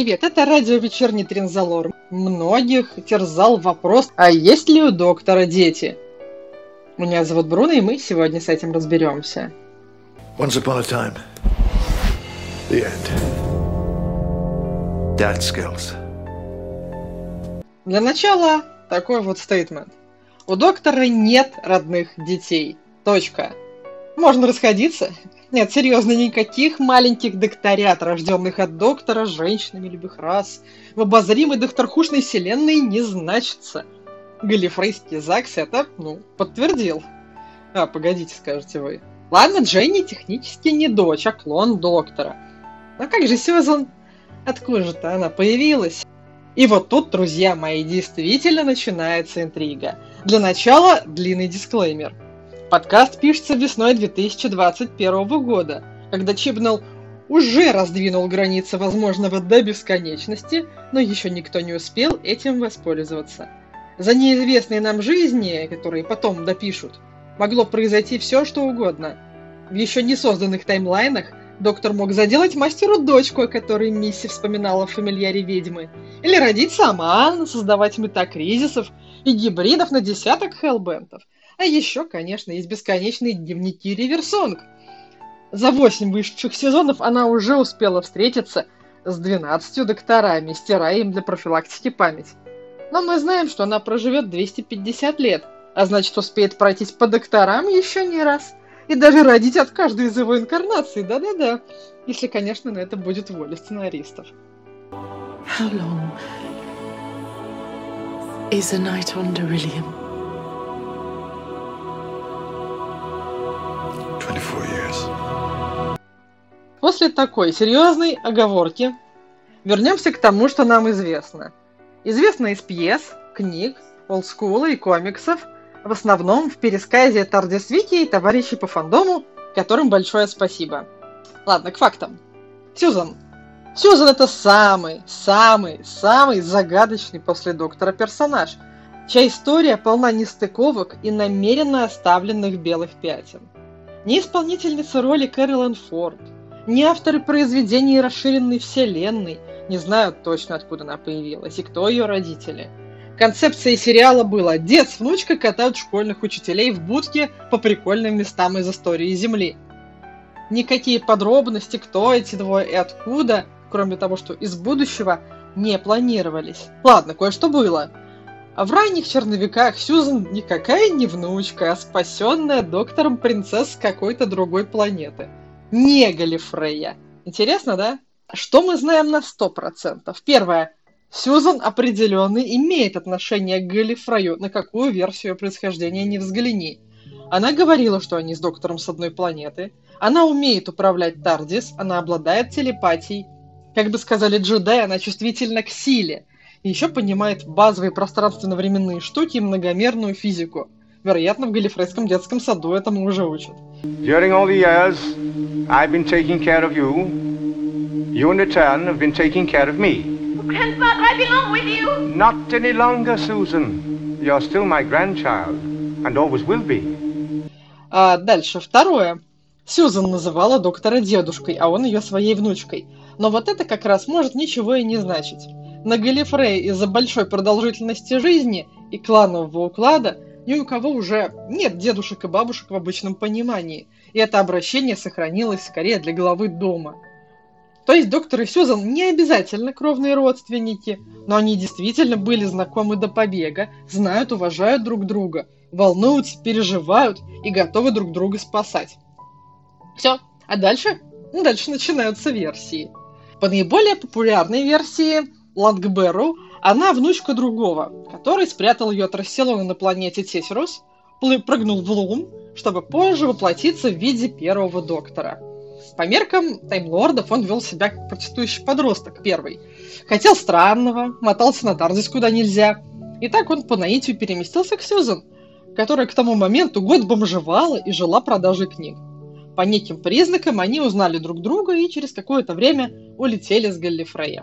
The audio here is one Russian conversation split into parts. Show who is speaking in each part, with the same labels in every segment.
Speaker 1: Привет, это радио «Вечерний Тринзалор». Многих терзал вопрос, а есть ли у доктора дети? Меня зовут Бруно, и мы сегодня с этим разберемся.
Speaker 2: Once upon a time, the end. Dad skills.
Speaker 1: Для начала такой вот стейтмент. У доктора нет родных детей. Точка. Можно расходиться. Нет, серьезно, никаких маленьких докторят, рожденных от доктора, женщинами любых рас, в обозримой докторхушной вселенной не значится. Галифрейский ЗАГС это, ну, подтвердил. А, погодите, скажете вы. Ладно, Дженни технически не дочь, а клон доктора. Но как же Сьюзан? Откуда же-то она появилась? И вот тут, друзья мои, действительно начинается интрига. Для начала длинный дисклеймер – Подкаст пишется весной 2021 года, когда Чибнелл уже раздвинул границы возможного до бесконечности, но еще никто не успел этим воспользоваться. За неизвестные нам жизни, которые потом допишут, могло произойти все, что угодно. В еще не созданных таймлайнах доктор мог заделать мастеру дочку, о которой Мисси вспоминала в фамильяре ведьмы, или родить сама, создавать метакризисов и гибридов на десяток хелбентов – а еще, конечно, есть бесконечные дневники Риверсонг. За 8 вышедших сезонов она уже успела встретиться с 12 докторами, стирая им для профилактики память. Но мы знаем, что она проживет 250 лет, а значит успеет пройтись по докторам еще не раз. И даже родить от каждой из его инкарнаций, да-да-да. Если, конечно, на это будет воля сценаристов. How long is a night on Derilium? После такой серьезной оговорки вернемся к тому, что нам известно. Известно из пьес, книг, олдскула и комиксов, в основном в пересказе Тардис Вики и товарищей по фандому, которым большое спасибо. Ладно, к фактам. Сьюзан. Сьюзан это самый, самый, самый загадочный после Доктора персонаж, чья история полна нестыковок и намеренно оставленных белых пятен. Не исполнительница роли Кэролин Форд – ни авторы произведений расширенной вселенной не знают точно, откуда она появилась и кто ее родители. Концепцией сериала было «Дед с внучкой катают школьных учителей в будке по прикольным местам из истории Земли». Никакие подробности, кто эти двое и откуда, кроме того, что из будущего, не планировались. Ладно, кое-что было. В ранних черновиках Сьюзан никакая не внучка, а спасенная доктором принцесс какой-то другой планеты – не Галифрея. Интересно, да? Что мы знаем на сто процентов? Первое. Сьюзан определенно имеет отношение к Галифрею, на какую версию происхождения не взгляни. Она говорила, что они с доктором с одной планеты. Она умеет управлять Тардис, она обладает телепатией. Как бы сказали джедаи, она чувствительна к силе. И еще понимает базовые пространственно-временные штуки и многомерную физику – Вероятно, в Галифрейском детском саду этому уже учат. During all the years I've been taking care of you, you in return have been taking care of me. Grandfather, I belong with you. Not any longer, Susan. You're still my grandchild, and always will be. А дальше, второе. Сьюзан называла доктора дедушкой, а он ее своей внучкой. Но вот это как раз может ничего и не значить. На Галифрее из-за большой продолжительности жизни и кланового уклада – ни у кого уже нет дедушек и бабушек в обычном понимании, и это обращение сохранилось скорее для главы дома. То есть доктор и Сьюзан не обязательно кровные родственники, но они действительно были знакомы до побега, знают, уважают друг друга, волнуются, переживают и готовы друг друга спасать. Все. А дальше? Дальше начинаются версии. По наиболее популярной версии Лангберу она внучка другого, который спрятал ее от Расселона на планете Тесерус, прыгнул в Лун, чтобы позже воплотиться в виде первого доктора. По меркам таймлордов он вел себя как протестующий подросток первый. Хотел странного, мотался на Тарзис куда нельзя. И так он по наитию переместился к Сьюзан, которая к тому моменту год бомжевала и жила продажей книг. По неким признакам они узнали друг друга и через какое-то время улетели с Галлифрея.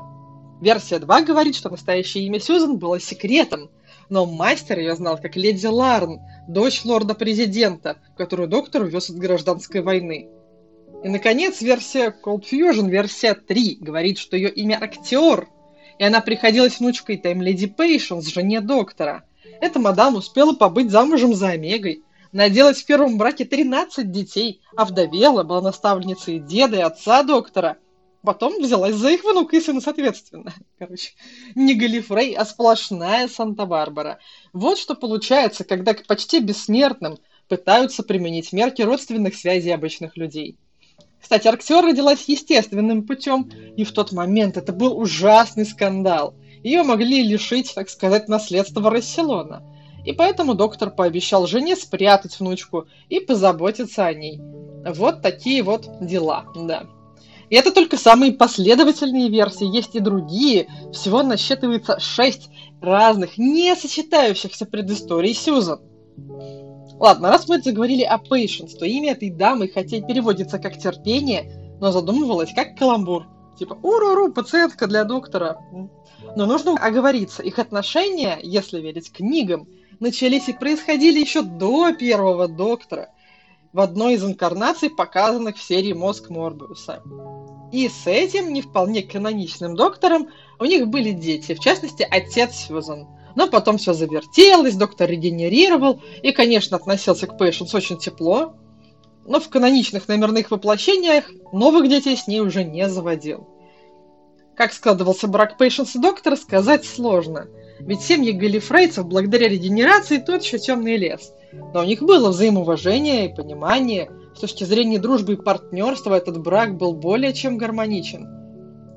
Speaker 1: Версия 2 говорит, что настоящее имя Сьюзан было секретом, но мастер ее знал как леди Ларн, дочь лорда-президента, которую доктор увез от гражданской войны. И, наконец, версия Cold Fusion, версия 3, говорит, что ее имя актер, и она приходилась внучкой Таймледи Пейшенс, жене доктора. Эта мадам успела побыть замужем за Омегой, наделать в первом браке 13 детей, а вдовела, была наставленницей деда и отца доктора. Потом взялась за их внука и сына соответственно. Короче, не Галифрей, а сплошная Санта-Барбара. Вот что получается, когда к почти бессмертным пытаются применить мерки родственных связей обычных людей. Кстати, актер родилась естественным путем, и в тот момент это был ужасный скандал. Ее могли лишить, так сказать, наследства Расселона. И поэтому доктор пообещал жене спрятать внучку и позаботиться о ней. Вот такие вот дела, да. И это только самые последовательные версии, есть и другие. Всего насчитывается шесть разных, не сочетающихся предысторий Сьюзан. Ладно, раз мы заговорили о Patience, то имя этой дамы, хотя и переводится как терпение, но задумывалось как каламбур. Типа, уру-ру, пациентка для доктора. Но нужно оговориться, их отношения, если верить книгам, начались и происходили еще до первого доктора, в одной из инкарнаций, показанных в серии «Мозг Морбиуса». И с этим не вполне каноничным доктором у них были дети, в частности, отец Сьюзан – но потом все завертелось, доктор регенерировал и, конечно, относился к Пэйшенс очень тепло, но в каноничных номерных воплощениях новых детей с ней уже не заводил. Как складывался брак Пейшенс и доктора, сказать сложно. Ведь семьи галифрейцев благодаря регенерации тот еще темный лес. Но у них было взаимоуважение и понимание. С точки зрения дружбы и партнерства этот брак был более чем гармоничен.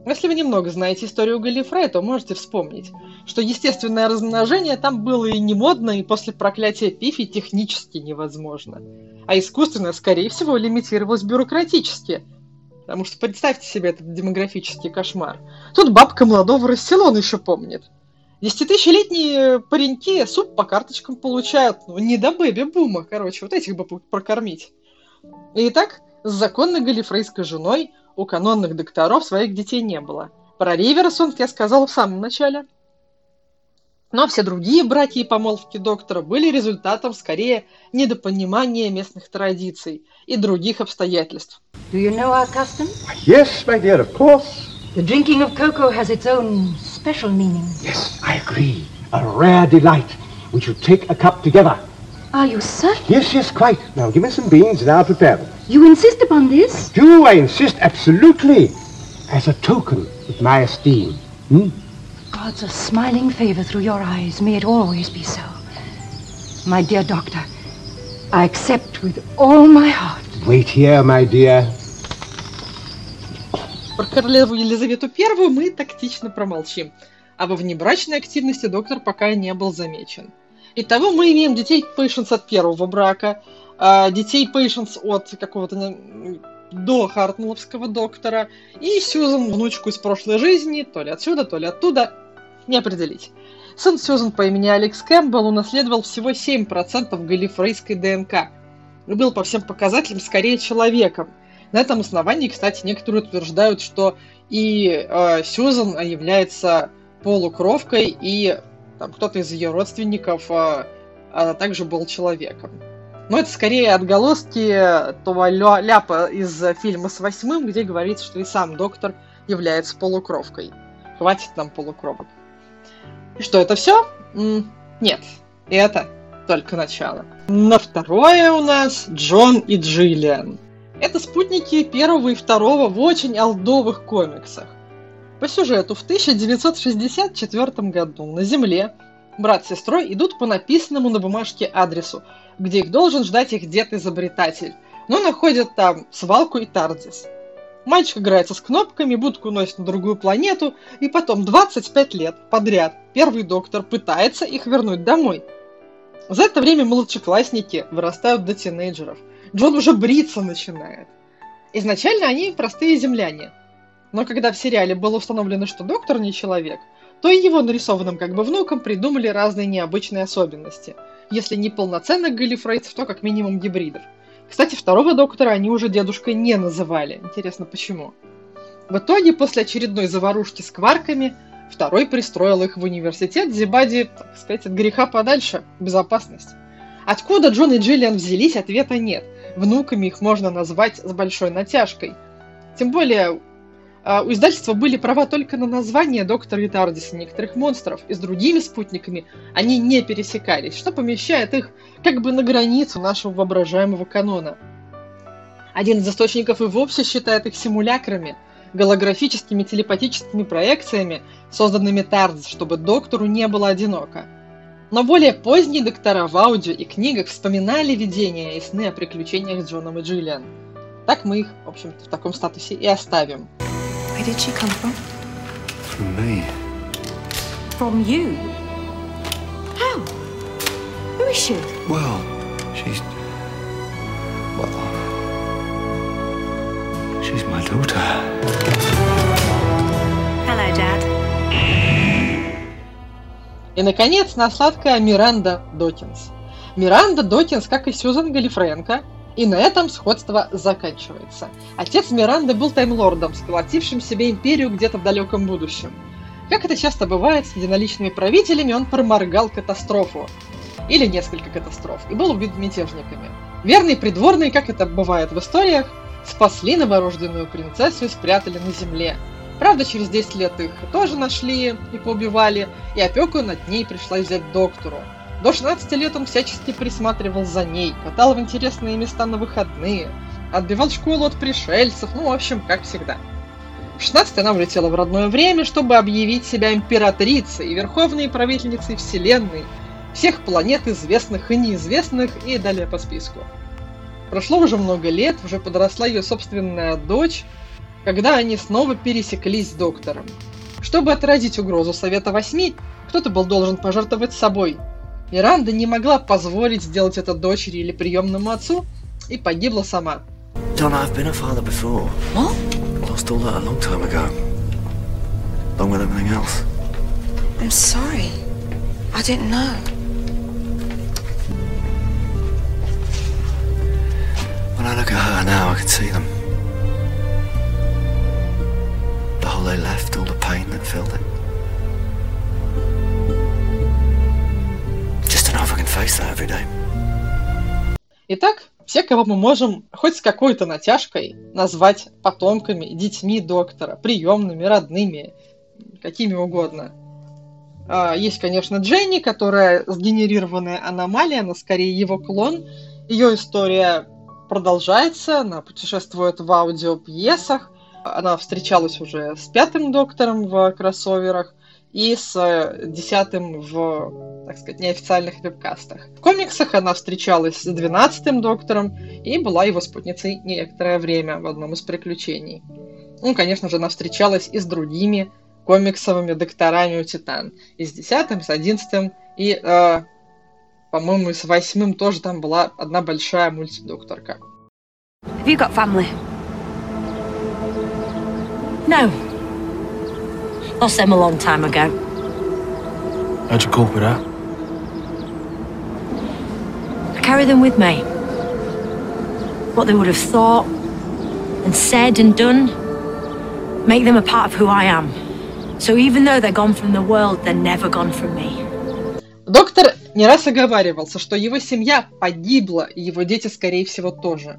Speaker 1: Если вы немного знаете историю Галифрея, то можете вспомнить, что естественное размножение там было и не модно, и после проклятия Пифи технически невозможно. А искусственное, скорее всего, лимитировалось бюрократически. Потому что представьте себе этот демографический кошмар. Тут бабка молодого Расселона еще помнит. Десятитысячелетние пареньки суп по карточкам получают. Ну, не до бэби-бума, короче, вот этих бы прокормить. Итак, с законной галифрейской женой у канонных докторов своих детей не было. Про Риверсон я сказала в самом начале. Но все другие братья и помолвки доктора были результатом скорее недопонимания местных традиций и других обстоятельств.
Speaker 3: Do you know our custom?
Speaker 4: Yes, my dear, of course.
Speaker 3: The drinking of cocoa has its own special meaning.
Speaker 4: Yes, I agree. A rare delight. We should take a cup together.
Speaker 3: Are you certain?
Speaker 4: Yes, yes, quite. Now, give me some beans and I'll prepare them.
Speaker 3: You insist upon this?
Speaker 4: Do I insist? Absolutely. As a token of my esteem. Hmm?
Speaker 3: God's a smiling favor through your eyes. May it always be so. My dear doctor, I accept with all my heart.
Speaker 4: Wait here, my dear.
Speaker 1: Про королеву Елизавету I мы тактично промолчим, а во внебрачной активности доктор пока не был замечен. Итого мы имеем детей Пейшенс от первого брака, а, детей Пейшенс от какого-то до Хартмуловского доктора и Сьюзан, внучку из прошлой жизни, то ли отсюда, то ли оттуда, не определить. Сын Сьюзан по имени Алекс Кэмпбелл унаследовал всего 7% галифрейской ДНК и был по всем показателям скорее человеком. На этом основании, кстати, некоторые утверждают, что и э, Сьюзан является полукровкой, и там кто-то из ее родственников э, э, также был человеком. Но это скорее отголоски того ля ляпа из фильма с восьмым, где говорится, что и сам доктор является полукровкой. Хватит нам полукровок. И что, это все? Нет, это только начало. На второе у нас Джон и Джиллиан. Это спутники первого и второго в очень алдовых комиксах. По сюжету в 1964 году на Земле брат с сестрой идут по написанному на бумажке адресу, где их должен ждать их дед-изобретатель, но находят там свалку и Тардис. Мальчик играется с кнопками, будку носит на другую планету, и потом 25 лет подряд первый доктор пытается их вернуть домой. За это время младшеклассники вырастают до тинейджеров. Джон уже бриться начинает. Изначально они простые земляне. Но когда в сериале было установлено, что доктор не человек, то и его нарисованным как бы внукам придумали разные необычные особенности. Если не полноценных галифрейцев, то как минимум гибридов. Кстати, второго доктора они уже дедушкой не называли. Интересно, почему? В итоге, после очередной заварушки с кварками, второй пристроил их в университет Зибади, так сказать, от греха подальше, безопасность. Откуда Джон и Джиллиан взялись, ответа нет. Внуками их можно назвать с большой натяжкой. Тем более, а, у издательства были права только на название доктора и некоторых монстров, и с другими спутниками они не пересекались, что помещает их как бы на границу нашего воображаемого канона. Один из источников и вовсе считает их симулякрами, голографическими телепатическими проекциями, созданными Тардис, чтобы доктору не было одиноко. Но более поздние доктора в аудио и книгах вспоминали видения и сны о приключениях с Джоном и Джиллиан. Так мы их, в общем-то, в таком статусе и оставим.
Speaker 5: Where did she come from?
Speaker 2: From me.
Speaker 5: From you? How? Who is she?
Speaker 2: Well, she's. Well. She's my daughter.
Speaker 1: И, наконец, на сладкая Миранда Докинс. Миранда Докинс, как и Сьюзан Галифренко, и на этом сходство заканчивается. Отец Миранды был таймлордом, сколотившим себе империю где-то в далеком будущем. Как это часто бывает с единоличными правителями, он проморгал катастрофу. Или несколько катастроф, и был убит мятежниками. Верные придворные, как это бывает в историях, спасли новорожденную принцессу и спрятали на земле. Правда, через 10 лет их тоже нашли и поубивали, и опеку над ней пришлось взять доктору. До 16 лет он всячески присматривал за ней, катал в интересные места на выходные, отбивал школу от пришельцев, ну, в общем, как всегда. В 16 она улетела в родное время, чтобы объявить себя императрицей и верховной правительницей Вселенной, всех планет известных и неизвестных, и далее по списку. Прошло уже много лет, уже подросла ее собственная дочь, когда они снова пересеклись с доктором. Чтобы отразить угрозу Совета Восьми, кто-то был должен пожертвовать собой – Миранда не могла позволить сделать это дочери или приемному отцу и погибла сама.
Speaker 2: Donna, I've been a father before.
Speaker 5: What?
Speaker 2: Lost all that a long time ago. Along with everything else.
Speaker 5: I'm sorry. I didn't know.
Speaker 2: When I look at her now, I can see them. Hole they left, all the pain that filled it. Just to know if I can face that every day.
Speaker 1: Итак, все, кого мы можем хоть с какой-то натяжкой назвать потомками, детьми доктора, приемными, родными, какими угодно. А, Есть, конечно, Дженни, которая сгенерированная аномалия, она скорее его клон. Ее история продолжается, она путешествует в аудиопьесах, она встречалась уже с пятым доктором в кроссоверах и с э, десятым в, так сказать, неофициальных вебкастах. В комиксах она встречалась с двенадцатым доктором и была его спутницей некоторое время в одном из приключений. Ну, конечно же, она встречалась и с другими комиксовыми докторами у Титан. И с десятым, с одиннадцатым, и, э, по-моему, с восьмым тоже там была одна большая мультидокторка.
Speaker 3: Have you got family? No. Lost them a long time ago.
Speaker 2: How'd you cope with that?
Speaker 3: I carry them with me. What they would have thought and said and done make them a part of who I am. So even though they're gone from the world, they're never gone from me.
Speaker 1: Доктор не раз оговаривался, что его семья погибла, и его дети, скорее всего, тоже.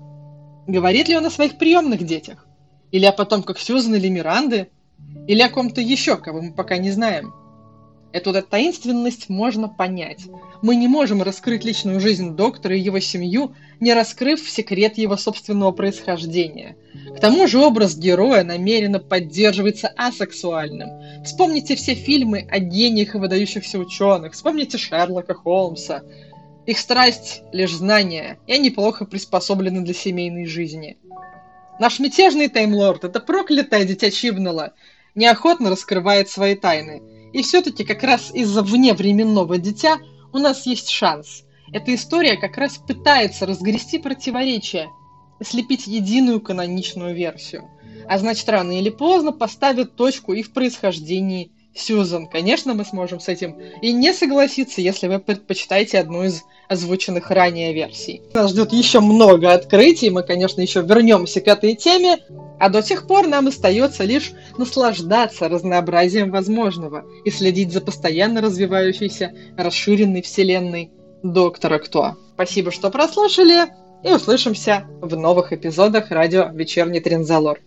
Speaker 1: Говорит ли он о своих приемных детях? Или о потомках Сьюзан или Миранды? Или о ком-то еще, кого мы пока не знаем? Эту вот таинственность можно понять. Мы не можем раскрыть личную жизнь доктора и его семью, не раскрыв секрет его собственного происхождения. К тому же образ героя намеренно поддерживается асексуальным. Вспомните все фильмы о гениях и выдающихся ученых, вспомните Шерлока Холмса. Их страсть – лишь знания, и они плохо приспособлены для семейной жизни. Наш мятежный таймлорд – это проклятое дитя Чибнелла, неохотно раскрывает свои тайны. И все-таки как раз из-за вневременного дитя у нас есть шанс. Эта история как раз пытается разгрести противоречия, слепить единую каноничную версию. А значит, рано или поздно поставит точку и в происхождении Сьюзан. Конечно, мы сможем с этим и не согласиться, если вы предпочитаете одну из озвученных ранее версий. Нас ждет еще много открытий, мы, конечно, еще вернемся к этой теме, а до тех пор нам остается лишь наслаждаться разнообразием возможного и следить за постоянно развивающейся, расширенной вселенной Доктора Кто. Спасибо, что прослушали. и услышимся в новых эпизодах радио «Вечерний Тринзалор».